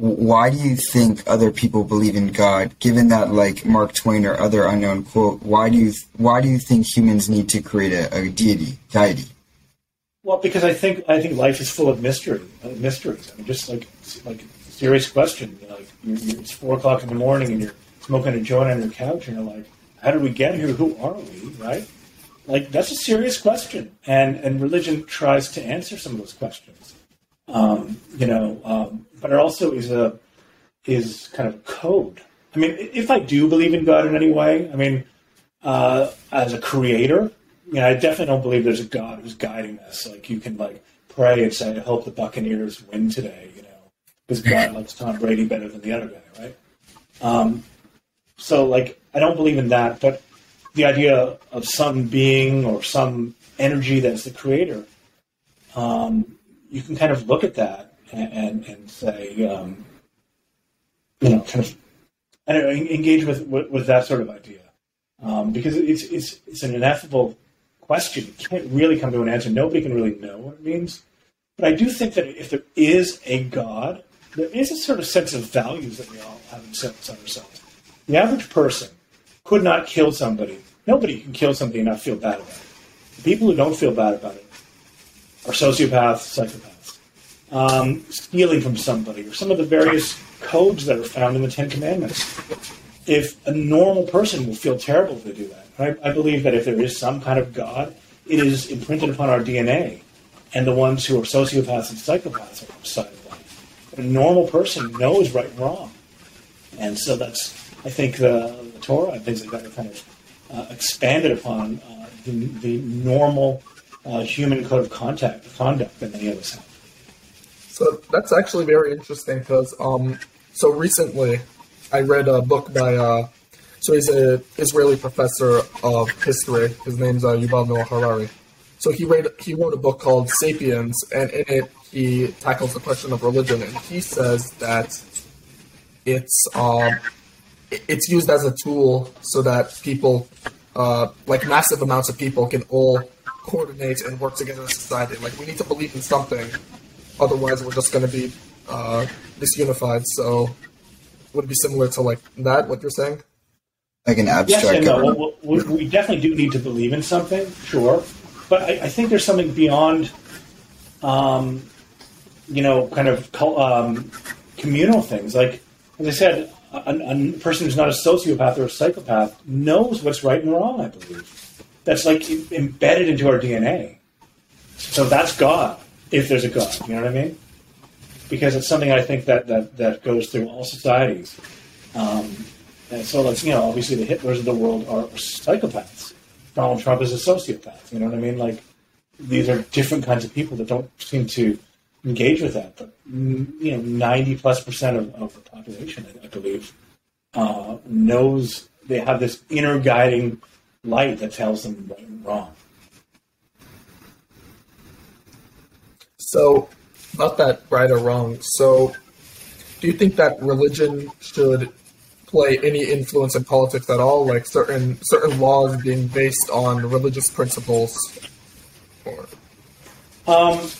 why do you think other people believe in God? Given that, like Mark Twain or other unknown quote, why do you why do you think humans need to create a, a deity, deity? Well, because I think I think life is full of mystery, uh, mysteries. I mean, just like like serious question. You know, like you're, you're, it's four o'clock in the morning and you're smoking a joint on your couch, and you're like, "How did we get here? Who are we?" Right? Like that's a serious question, and and religion tries to answer some of those questions. Um, you know, um, but it also is a is kind of code. I mean, if I do believe in God in any way, I mean, uh, as a creator, you know, I definitely don't believe there's a God who's guiding us. Like you can like pray and say, "I hope the Buccaneers win today," you know, because God likes Tom Brady better than the other guy, right? Um, so like, I don't believe in that, but the idea of some being or some energy that's the creator, um, you can kind of look at that and, and, say, um, you know, kind of, I don't know, engage with, with, with that sort of idea. Um, because it's, it's, it's an ineffable question. You can't really come to an answer. Nobody can really know what it means. But I do think that if there is a God, there is a sort of sense of values that we all have inside ourselves. The average person could not kill somebody. Nobody can kill somebody and not feel bad about it. The people who don't feel bad about it are sociopaths, psychopaths, um, stealing from somebody, or some of the various codes that are found in the Ten Commandments. If a normal person will feel terrible if they do that, I, I believe that if there is some kind of God, it is imprinted upon our DNA, and the ones who are sociopaths and psychopaths are outside of life. A normal person knows right and wrong, and so that's I think the, the Torah and things like that are kind of uh, expanded upon uh, the, the, normal uh, human code of contact, conduct that many of us have. So that's actually very interesting because um, so recently I read a book by uh, so he's an Israeli professor of history. His name's uh, Yuval Noah Harari. So he read he wrote a book called *Sapiens*, and in it he tackles the question of religion, and he says that it's um, it's used as a tool so that people, uh, like massive amounts of people, can all coordinate and work together as a society. Like we need to believe in something, otherwise we're just going to be uh, disunified. So would it be similar to like that? What you're saying? Like an abstract. Yes and no. We, we definitely do need to believe in something, sure, but I, I think there's something beyond, um, you know, kind of um, communal things. Like as I said, a, a, person who's not a sociopath or a psychopath knows what's right and wrong. I believe that's like embedded into our DNA. So that's God, if there's a God. You know what I mean? Because it's something I think that that, that goes through all societies. Um, and so, like you know, obviously the Hitlers of the world are psychopaths. Donald Trump is a sociopath. You know what I mean? Like these are different kinds of people that don't seem to engage with that. But mm, you know, ninety plus percent of, of the population, I, I believe, uh, knows they have this inner guiding light that tells them right and wrong. So, not that right or wrong. So, do you think that religion should play any influence in politics at all? Like certain certain laws being based on religious principles? Or? Um,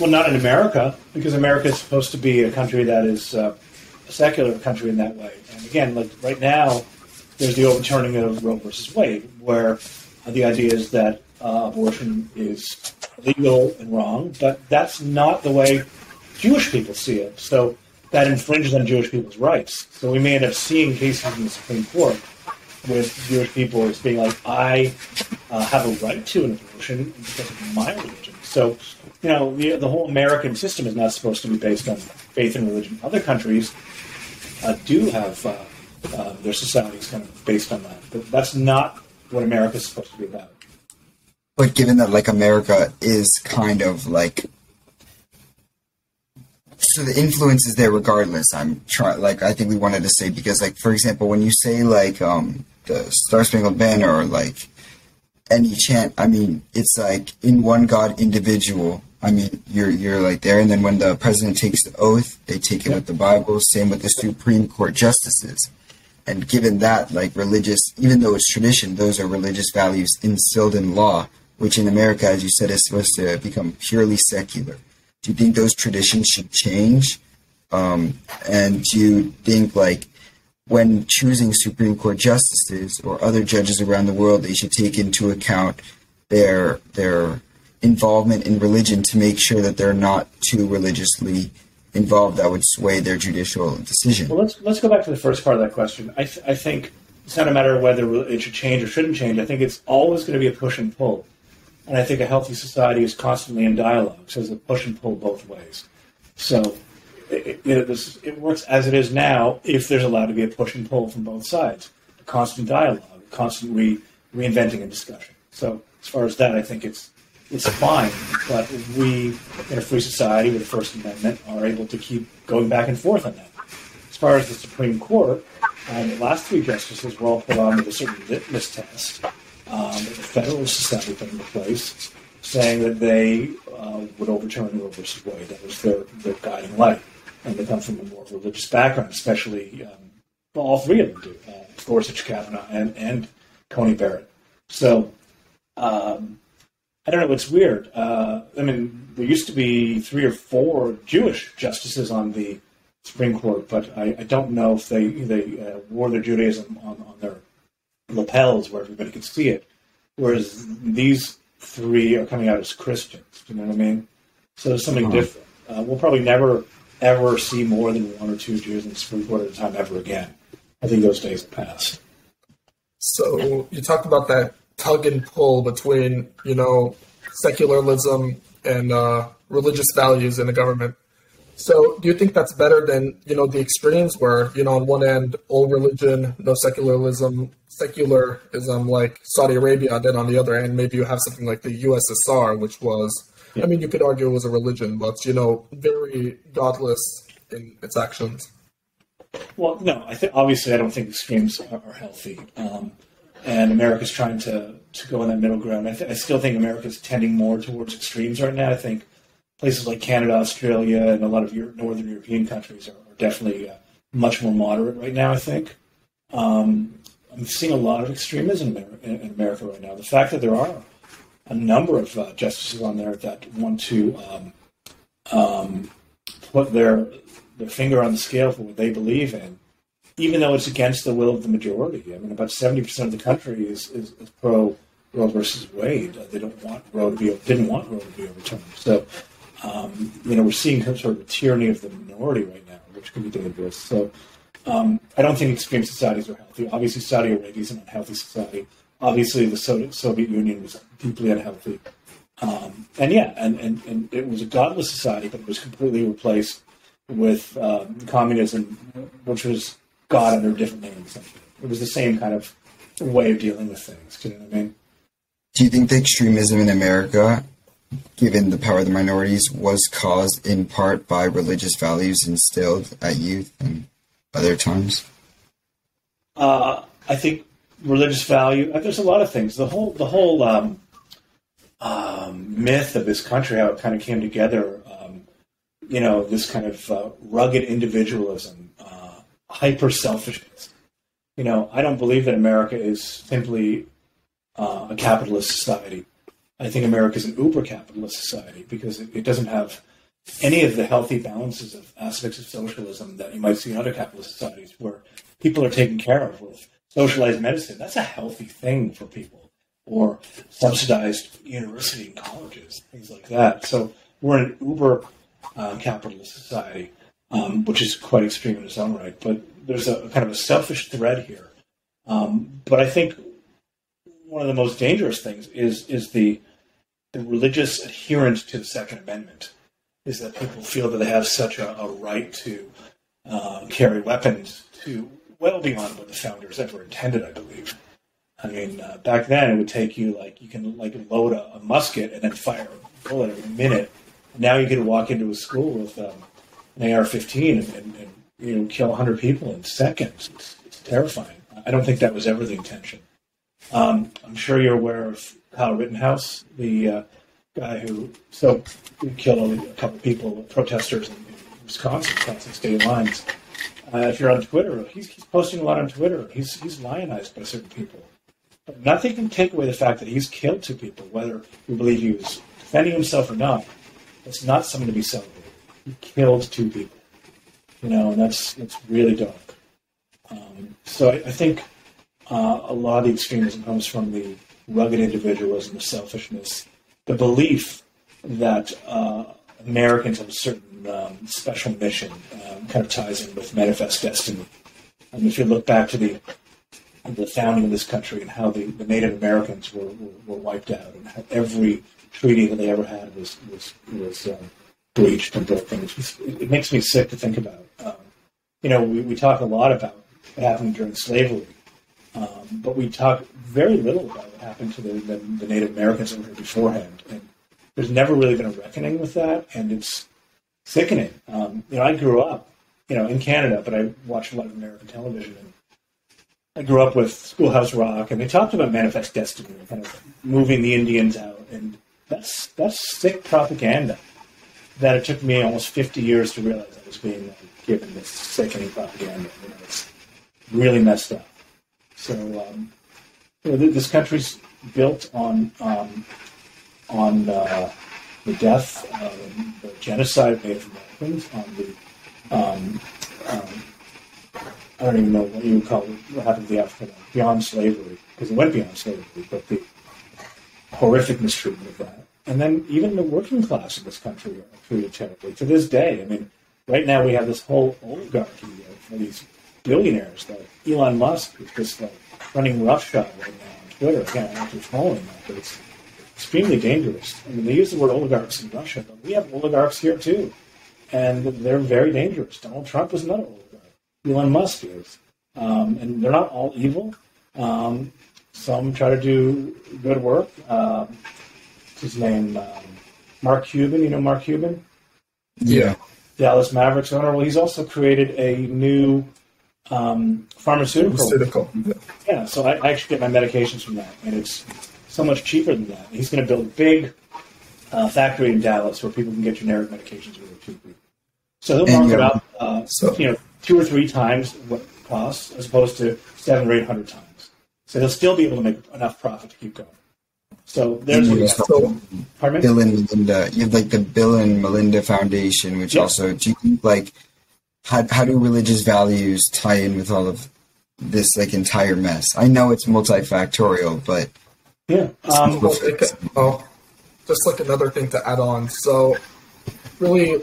well, not in America, because America is supposed to be a country that is uh, a secular country in that way. And again, like right now, there's the overturning of Roe versus Wade, where the idea is that uh, abortion is legal and wrong, but that's not the way Jewish people see it. So that infringes on Jewish people's rights. So we may end up seeing cases in the Supreme Court with Jewish people as being like, I uh, have a right to an abortion because of my religion. So you know, the, the whole American system is not supposed to be based on faith and religion. Other countries uh, do have uh, uh, their societies kind of based on that, but that's not what America is supposed to be about. But given that, like, America is kind of like so the influence is there regardless. I'm trying, like, I think we wanted to say because, like, for example, when you say like um the Star Spangled Banner or like any chant, I mean, it's like in one God individual I mean, you're you're like there, and then when the president takes the oath, they take it with the Bible. Same with the Supreme Court justices. And given that, like religious, even though it's tradition, those are religious values instilled in law, which in America, as you said, is supposed to become purely secular. Do you think those traditions should change Um, and do you think like when choosing Supreme Court justices or other judges around the world, they should take into account their their involvement in religion to make sure that they're not too religiously involved that would sway their judicial decision. Well, let's let's go back to the first part of that question. I, th- I think it's not a matter of whether it should change or shouldn't change. I think it's always going to be a push and pull, and I think a healthy society is constantly in dialogue, so there's a push and pull both ways. So it, this, it works as it is now if there's allowed to be a push and pull from both sides, a constant dialogue, a constant re, reinventing and discussion. So as far as that, I think it's it's fine. But we, in a free society with the First Amendment, are able to keep going back and forth on that. As far as the Supreme Court, um, the last three justices were all put on with a certain litmus test um, that the Federalist Society put into place, saying that they uh, would overturn Roe versus Wade. That was their, their guiding light. And they come from a more religious background, especially um, well, all three of them do uh, Gorsuch, Kavanaugh, and, and Coney Barrett. So um, I don't know. It's weird. Uh, I mean, there used to be three or four Jewish justices on the Supreme Court, but I, I don't know if they they uh, wore their Judaism on, on their lapels where everybody could see it. Whereas these three are coming out as Christians. You know what I mean? So there's something uh-huh. different. Uh, we'll probably never ever see more than one or two Jews in the Supreme Court at a time ever again. I think those days have passed. So you talked about that tug and pull between you know secularism and uh, religious values in the government. So, do you think that's better than you know the extremes where you know on one end all religion, no secularism, secularism like Saudi Arabia, then on the other end maybe you have something like the USSR, which was, yeah. I mean, you could argue it was a religion, but you know very godless in its actions. Well, no, I think obviously I don't think extremes are, are healthy. Um, and America's trying to, to go in that middle ground. I, th- I still think America's tending more towards extremes right now. I think places like Canada, Australia, and a lot of Euro- northern European countries are, are definitely uh, much more moderate right now. I think um, I'm seeing a lot of extremism in, America right now. The fact that there are a number of uh, justices on there that want to um, um, put their their finger on the scale for what they believe in even though it's against the will of the majority. I mean, about 70% of the country is, is, is pro Roe versus Wade. They don't want Roe to be, didn't want Roe to be overturned. So, um, you know, we're seeing sort of tyranny of the minority right now, which can be dangerous. So, um, I don't think extreme societies are healthy. Obviously, Saudi Arabia is an unhealthy society. Obviously, the Soviet Union was deeply unhealthy. Um, and yeah, and, and, and it was a godless society, but it was completely replaced with um, communism, which was God under different names. It was the same kind of way of dealing with things. Do you know what I mean? Do you think the extremism in America, given the power of the minorities, was caused in part by religious values instilled at youth and other times? Uh, I think religious value. Uh, there's a lot of things. The whole the whole um, um, myth of this country, how it kind of came together. Um, you know, this kind of uh, rugged individualism hyper selfishness. You know, I don't believe that America is simply uh, a capitalist society. I think America is an uber capitalist society because it, it, doesn't have any of the healthy balances of aspects of socialism that you might see in other capitalist societies where people are taken care of with socialized medicine. That's a healthy thing for people. Or subsidized university and colleges, things like that. So we're an uber uh, capitalist society um, which is quite extreme in its own right. But there's a kind of a selfish thread here. Um, but I think one of the most dangerous things is is the the religious adherence to the Second Amendment. Is that people feel that they have such a, a right to uh, carry weapons to well beyond what the founders ever intended, I believe. I mean, uh, back then it would take you like you can like load a, a musket and then fire a bullet every minute. Now you can walk into a school with um, an AR-15 and, and, and you know kill 100 people in seconds. It's, it's, terrifying. I don't think that was ever the intention. Um, I'm sure you're aware of Kyle Rittenhouse, the uh, guy who so killed a couple people, protesters in, in Wisconsin, crossing state lines. Uh, if you're on Twitter, he's, he's, posting a lot on Twitter. He's he's lionized by certain people. But nothing can take away the fact that he's killed two people, whether you believe he was defending himself or not. It's not something to be celebrated. He killed two people. you know, and that's that's really dark. Um, so I, I think uh, a lot of the extremism comes from the rugged individualism, the selfishness, the belief that uh, Americans have a certain um, special mission, um, kind of ties in with manifest destiny. And if you look back to the the founding of this country and how the, the Native Americans were, were, were wiped out and how every treaty that they ever had was was was um, breached and broken. It, makes me sick to think about. Um, you know, we, we talk a lot about what happened during slavery, um, but we talk very little about what happened to the, the, the Native Americans over here beforehand. And there's never really been a reckoning with that, and it's sickening. Um, you know, I grew up, you know, in Canada, but I watched a lot of American television, and I grew up with Schoolhouse Rock, and they talked about manifest destiny, and kind of moving the Indians out, and that's that's sick propaganda. That it took me almost 50 years to realize I was being like, given this sickening propaganda. You know, it's really messed up. So, um, you know, this country's built on um, on uh, the death, of the genocide of Native Americans, on the um, um, I don't even know what you would call it, what happened to the African beyond slavery, because it went beyond slavery, but the horrific mistreatment of that. And then even the working class in this country are treated terribly. To this day, I mean, right now we have this whole oligarchy of these billionaires, like Elon Musk, who's just like running roughshod right now on Twitter. Again, I don't know if you're following that, but it's extremely dangerous. I mean, they use the word oligarchs in Russia, but we have oligarchs here too. And they're very dangerous. Donald Trump is another oligarch. Elon Musk is. Um, and they're not all evil. Um, some try to do good work. Um, his name? Um, Mark Cuban. You know Mark Cuban? Yeah. Dallas Mavericks owner. Well, he's also created a new um, pharmaceutical. Pharmaceutical. Yeah, so I, I, actually get my medications from that, and it's so much cheaper than that. He's going to build a big uh, factory in Dallas where people can get generic medications really cheaply. So he'll mark it up, uh, so, you know, two or three times what it costs, as opposed to seven or eight hundred times. So he'll still be able to make enough profit to keep going. So there's you so, Bill and Melinda. You have like the Bill and Melinda Foundation, which also do you think like how how do religious values tie in with all of this like entire mess? I know it's multifactorial, but yeah. Um, well, it, oh, just like another thing to add on. So really,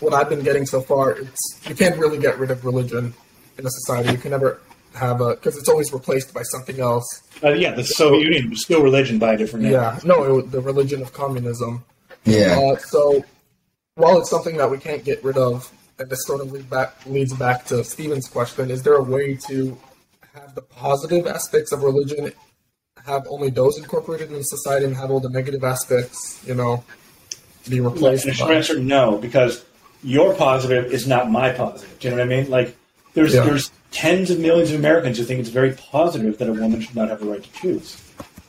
what I've been getting so far, it's you can't really get rid of religion in a society. You can never have a because it's always replaced by something else. Uh, yeah, the Soviet Union was still religion by a different name. Yeah, no, it, the religion of communism. Yeah. Uh, so while it's something that we can't get rid of, and this sort of lead back, leads back to Stephen's question: Is there a way to have the positive aspects of religion have only those incorporated in society and have all the negative aspects, you know, be replaced? Short answer: No, because your positive is not my positive. Do you know what I mean? Like there's yeah. there's tens of millions of Americans who think it's very positive that a woman should not have the right to choose.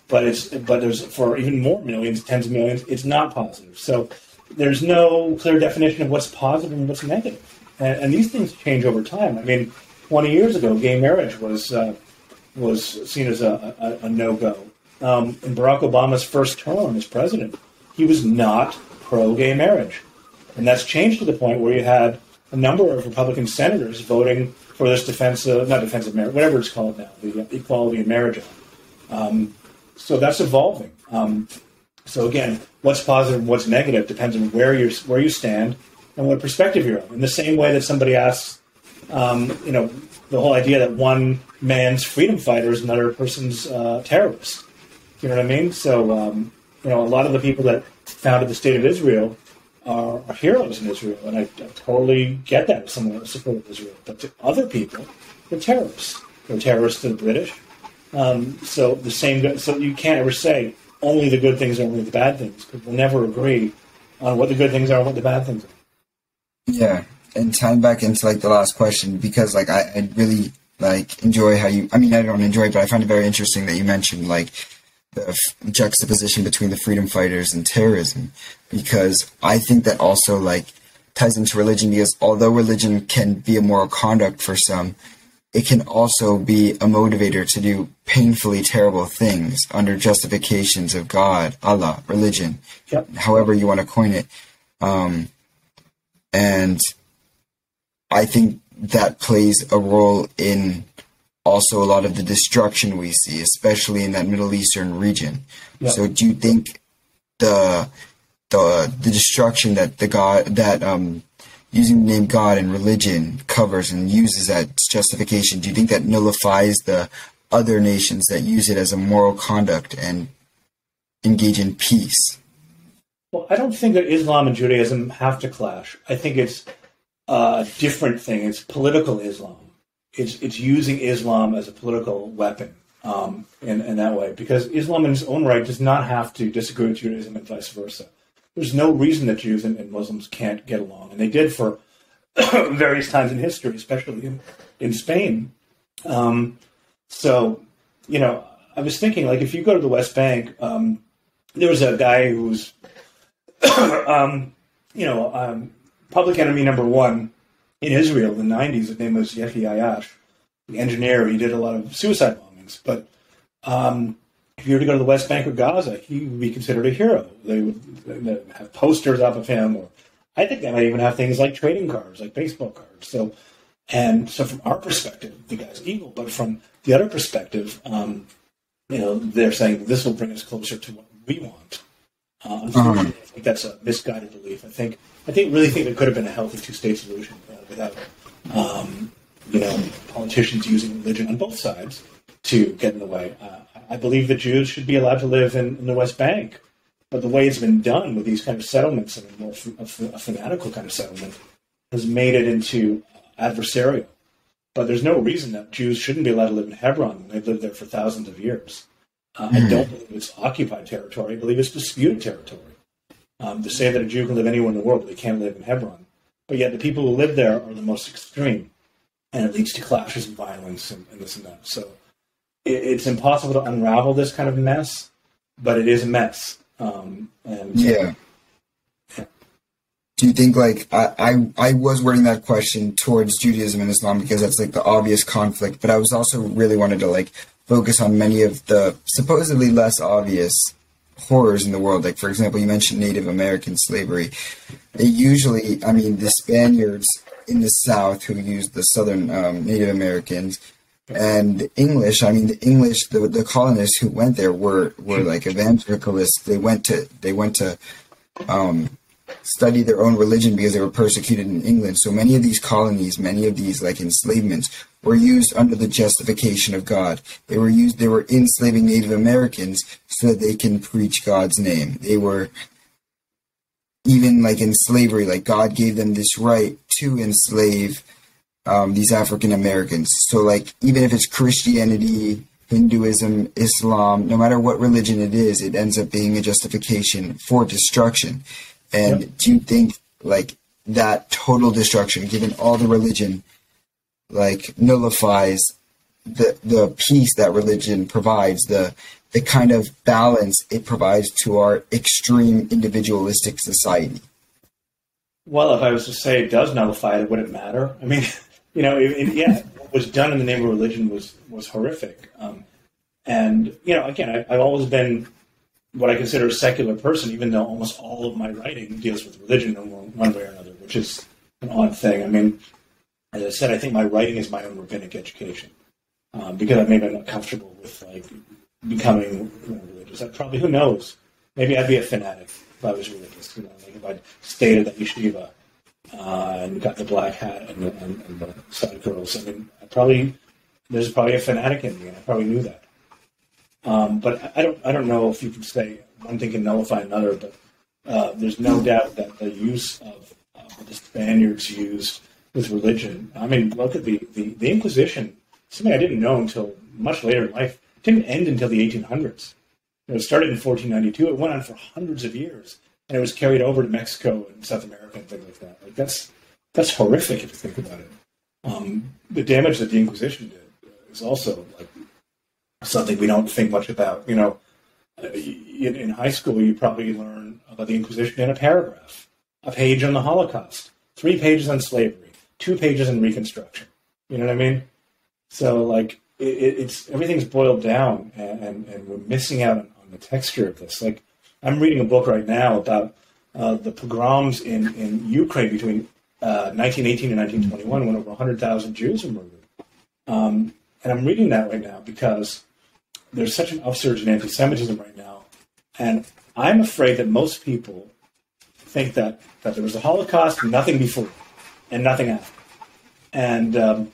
But it's but there's for even more millions, tens of millions, it's not positive. So there's no clear definition of what's positive and what's negative. And, and these things change over time. I mean, 20 years ago, gay marriage was uh, was seen as a, a, a no go. Um, in Barack Obama's first term as president, he was not pro gay marriage. And that's changed to the point where you had a number of Republican senators voting for this defense of, not defense of marriage, whatever it's called now, the Equality in Marriage Act. Um, so that's evolving. Um, so again, what's positive and what's negative depends on where you where you stand and what perspective you're on. In the same way that somebody asks, um, you know, the whole idea that one man's freedom fighter is another person's uh, terrorist. You know what I mean? So, um, you know, a lot of the people that founded the state of Israel are, are heroes in Israel, and I, I, totally get that someone that supported Israel. But to other people, they're terrorists. They're terrorists to the British. Um, so the same. So you can't ever say only the good things only the bad things because we'll never agree on what the good things are and what the bad things are. Yeah, and tying back into like the last question because like I, I really like enjoy how you. I mean, I don't enjoy, but I find it very interesting that you mentioned like the f- juxtaposition between the freedom fighters and terrorism because I think that also like ties into religion because although religion can be a moral conduct for some, it can also be a motivator to do painfully terrible things under justifications of God, Allah, religion, yep. however you want to coin it. Um, and I think that plays a role in also a lot of the destruction we see, especially in that Middle Eastern region. Yeah. So, do you think the the the destruction that the God that um using the name God and religion covers and uses that justification, do you think that nullifies the other nations that use it as a moral conduct and engage in peace? Well, I don't think that Islam and Judaism have to clash. I think it's a different thing. It's political Islam. It's it's using Islam as a political weapon um, in, in that way because Islam in its own right does not have to disagree with Judaism and vice versa. There's no reason that Jews and, and Muslims can't get along, and they did for various times in history, especially in, in Spain. Um, so, you know, I was thinking, like, if you go to the West Bank, um, there was a guy who was, um, you know, um, public enemy number one in Israel in the 90s. His name was Yahya Ayyash, the engineer. He did a lot of suicide bombings. But um, if you were to go to the West Bank or Gaza, he would be considered a hero. They would have posters up of him, or I think they might even have things like trading cards, like baseball cards. So, and so from our perspective, the guy's evil. But from the other perspective, um, you know, they're saying this will bring us closer to what we want. Uh, unfortunately, I think that's a misguided belief. I think I think really think it could have been a healthy two-state solution uh, without, um, you know, politicians using religion on both sides to get in the way. Uh, I believe the Jews should be allowed to live in, in, the West Bank, but the way it's been done with these kind of settlements and a more f- a fanatical kind of settlement has made it into adversarial. But there's no reason that Jews shouldn't be allowed to live in Hebron they've lived there for thousands of years. Uh, mm. I hmm. don't believe it's occupied territory. I believe it's disputed territory. Um, to say that a Jew can live anywhere in the world, but they can't live in Hebron. But yet the people who live there are the most extreme, and it leads to clashes and violence and, and this and that. So it, it's impossible to unravel this kind of mess, but it is a mess. Um, and yeah. yeah. Do you think like I, I I was wording that question towards Judaism and Islam because that's like the obvious conflict, but I was also really wanted to like focus on many of the supposedly less obvious horrors in the world. Like, for example, you mentioned Native American slavery. They usually, I mean, the Spaniards in the South who used the Southern um, Native Americans and English. I mean, the English, the, the colonists who went there were were like evangelicalists. They went to they went to um, study their own religion because they were persecuted in England. So many of these colonies, many of these like enslavements were used under the justification of God. They were used they were enslaving Native Americans so that they can preach God's name. They were even like in slavery, like God gave them this right to enslave um, these African Americans. So like even if it's Christianity, Hinduism, Islam, no matter what religion it is, it ends up being a justification for destruction. And yep. do you think like that total destruction, given all the religion, like nullifies the the peace that religion provides, the the kind of balance it provides to our extreme individualistic society? Well, if I was to say it does nullify it, would it matter? I mean, you know, it, it, yeah, what was done in the name of religion was was horrific. Um, and you know, again, I, I've always been what I consider a secular person, even though almost all of my writing deals with religion in one way or another, which is an odd thing. I mean, as I said, I think my writing is my own rabbinic education um, because I maybe I'm not comfortable with like becoming religious. I probably who knows? Maybe I'd be a fanatic if I was religious. You know, like if I'd stayed at the yeshiva uh, and got the black hat and, and, and the side girls. I mean, I probably there's probably a fanatic in me, and I probably knew that. Um, but I don't I don't know if you can say one thing can nullify another, but uh, there's no doubt that the use of uh, the Spaniards used with religion. I mean, look at the, the, the Inquisition. Something I didn't know until much later in life. It didn't end until the 1800s. it started in 1492. It went on for hundreds of years, and it was carried over to Mexico and South America and things like that. Like that's that's horrific if you think about it. Um, the damage that the Inquisition did is also like something we don't think much about. You know, in, in high school, you probably learn about the Inquisition in a paragraph, a page on the Holocaust, three pages on slavery, two pages on Reconstruction. You know what I mean? So like it, it's everything's boiled down, and, and, and, we're missing out on, on, the texture of this. Like I'm reading a book right now about uh, the pogroms in, in Ukraine between uh, 1918 and 1921, when over 100,000 Jews were murdered. Um, and I'm reading that right now because there's such an upsurge in anti-Semitism right now, and I'm afraid that most people think that that there was a Holocaust, nothing before, and nothing after, and um,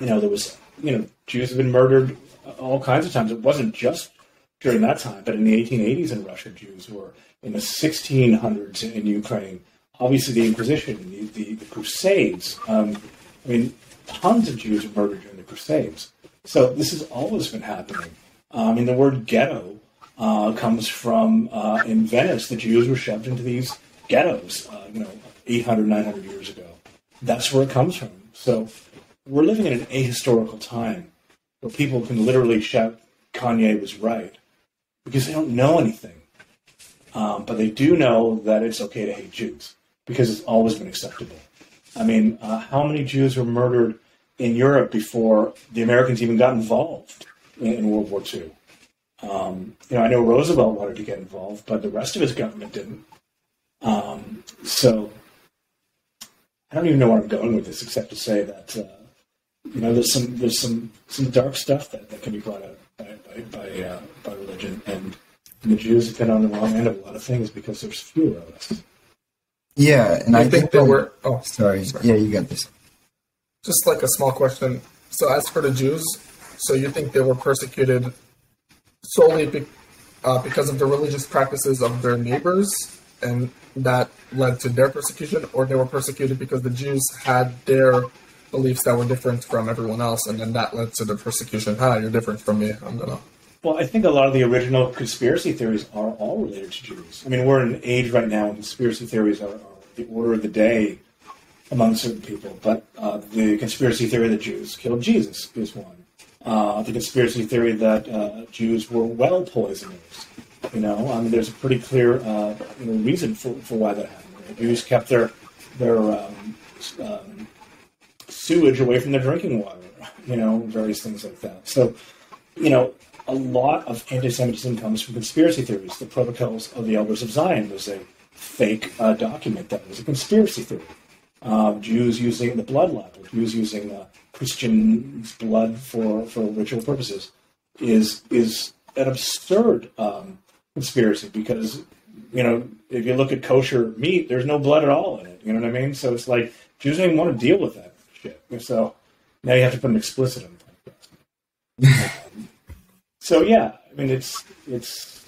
you know there was you know Jews have been murdered all kinds of times. It wasn't just during that time, but in the 1880s in Russia, Jews were in the 1600s in Ukraine. Obviously, the Inquisition, the, the, the Crusades. Um, I mean, tons of Jews were murdered during the Crusades. So this has always been happening. I mean, the word ghetto uh, comes from uh, in Venice. The Jews were shoved into these ghettos, uh, you know, 800, 900 years ago. That's where it comes from. So we're living in an ahistorical time where people can literally shout Kanye was right because they don't know anything. Um, but they do know that it's okay to hate Jews because it's always been acceptable. I mean, uh, how many Jews were murdered in Europe before the Americans even got involved in, in World War II? Um, you know, I know Roosevelt wanted to get involved, but the rest of his government didn't. Um, so I don't even know where I'm going with this, except to say that uh, you know there's some there's some some dark stuff that, that can be brought out by by by, uh, by religion, and the Jews have been on the wrong end of a lot of things because there's fewer of us. Yeah, and I, I think that we're. Oh, sorry. Yeah, you got this. just like a small question. So, as for the Jews, so you think they were persecuted solely be, uh, because of the religious practices of their neighbors, and that led to their persecution, or they were persecuted because the Jews had their beliefs that were different from everyone else, and then that led to the persecution. Hi, you're different from me. I'm gonna. Well, I think a lot of the original conspiracy theories are all related to Jews. I mean, we're in an age right now when conspiracy theories are, are the order of the day among certain people. But uh, the conspiracy theory that Jews killed Jesus is one. Uh, the conspiracy theory that uh, Jews were well poisoners. You know, I mean, there's a pretty clear uh, you know, reason for, for why that happened. The Jews kept their their um, um, sewage away from their drinking water. You know, various things like that. So, you know, a lot of anti-Semitism comes from conspiracy theories. The Protocols of the Elders of Zion was a fake uh, document that was a conspiracy theory. Uh, Jews using the blood libel, Jews using uh, Christian blood for, for ritual purposes, is is an absurd um, conspiracy because you know if you look at kosher meat, there's no blood at all in it. You know what I mean? So it's like Jews don't even want to deal with that shit. So now you have to put an explicit. So yeah, I mean it's it's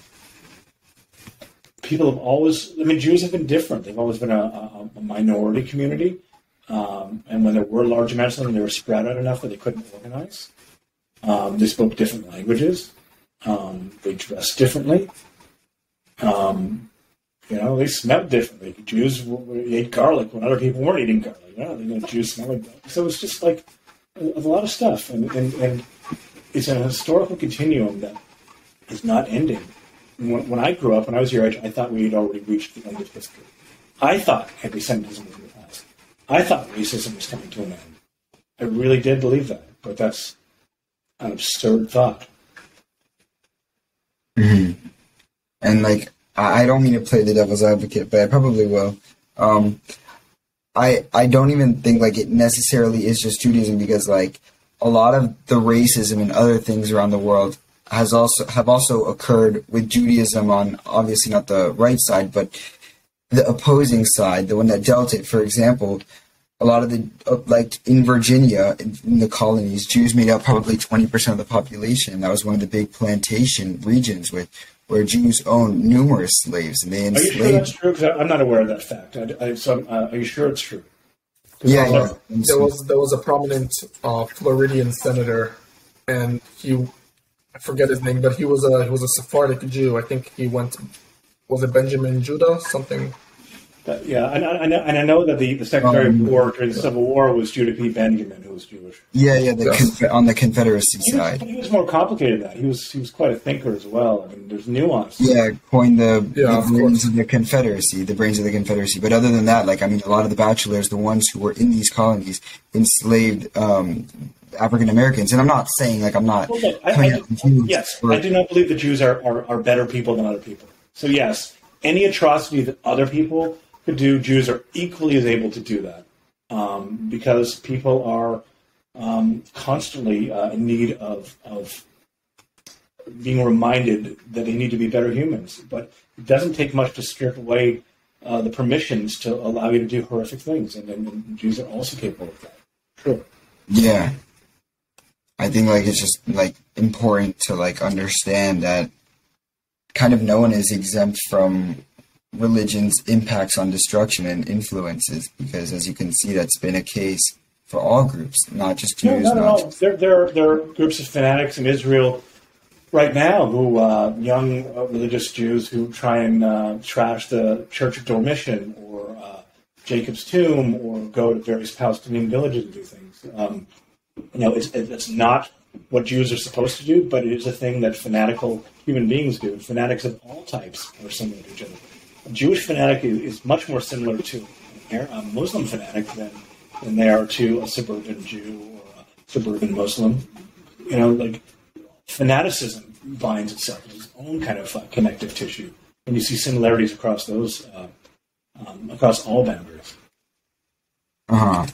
people have always. I mean Jews have been different. They've always been a, a, a minority community, um, and when there were large amounts of them, they were spread out enough that they couldn't organize. Um, they spoke different languages. Um, they dressed differently. Um, you know, they smelled differently. Jews ate garlic when other people weren't eating garlic. You know, Jews smell like garlic. So it's just like a, a lot of stuff, and, and, and it's a historical continuum that is not ending. When, when I grew up, when I was your age, I thought we had already reached the end of history. I thought anti-Semitism was in the past. I thought racism was coming to an end. I really did believe that, but that's an absurd thought. and like I I don't mean to play the devil's advocate, but I probably will. Um, I I don't even think like it necessarily is just Judaism because like a lot of the racism and other things around the world has also have also occurred with Judaism on obviously not the right side, but the opposing side, the one that dealt it. For example, a lot of the like in Virginia in the colonies, Jews made up probably twenty percent of the population. That was one of the big plantation regions with where Jews owned numerous slaves, and they Are you sure enslaved. that's true? Because I'm not aware of that fact. I, I, so, uh, are you sure it's true? Yeah, yeah. There was there was a prominent uh, Floridian senator, and he, I forget his name, but he was a he was a Sephardic Jew. I think he went, was it Benjamin Judah something? That- yeah, and I, I know, and I know that the, the Secretary Um, of War during the Civil War was Judah P. Benjamin, who was Jewish. yeah, yeah, the Yeah. conf- on the Confederacy He was, side. he was more complicated than that. He was he was quite a thinker as well. I mean, there's nuance. Yeah, coined the, Yeah, of the brains course. of the Confederacy, the brains of the Confederacy. But other than that, like I mean, a lot of the bachelors, the ones who were in these colonies, enslaved um, African Americans. And I'm not saying like I'm not. Well, look, I, coming I out do, yes, for- I do not believe the Jews are, are, are better people than other people. So yes, any atrocity that other people could do, Jews are equally as able to do that. um, because people are um, constantly uh, in need of, of being reminded that they need to be better humans. But it doesn't take much to strip away uh, the permissions to allow you to do horrific things, and, then and Jews are also capable of that. True. Yeah. I think like it's just like important to like understand that kind of no one is exempt from religion's impacts on destruction and influences because as you can see that's been a case for all groups, not just Jews. No, not all. just- There, there, there are groups of fanatics in Israel right now who, uh, young uh, religious Jews who try and uh, trash the Church of Dormition or uh, Jacob's Tomb or go to various Palestinian villages and do things. Um, you know, it's, it's not what Jews are supposed to do, but it is a thing that fanatical human beings do. Fanatics of all types are similar to each other. Jewish fanatic is, much more similar to a Muslim fanatic than, than they are to a suburban Jew or a suburban Muslim. You know, like fanaticism binds itself to its own kind of uh, connective tissue, and you see similarities across those, uh, um, across all boundaries. Uh-huh.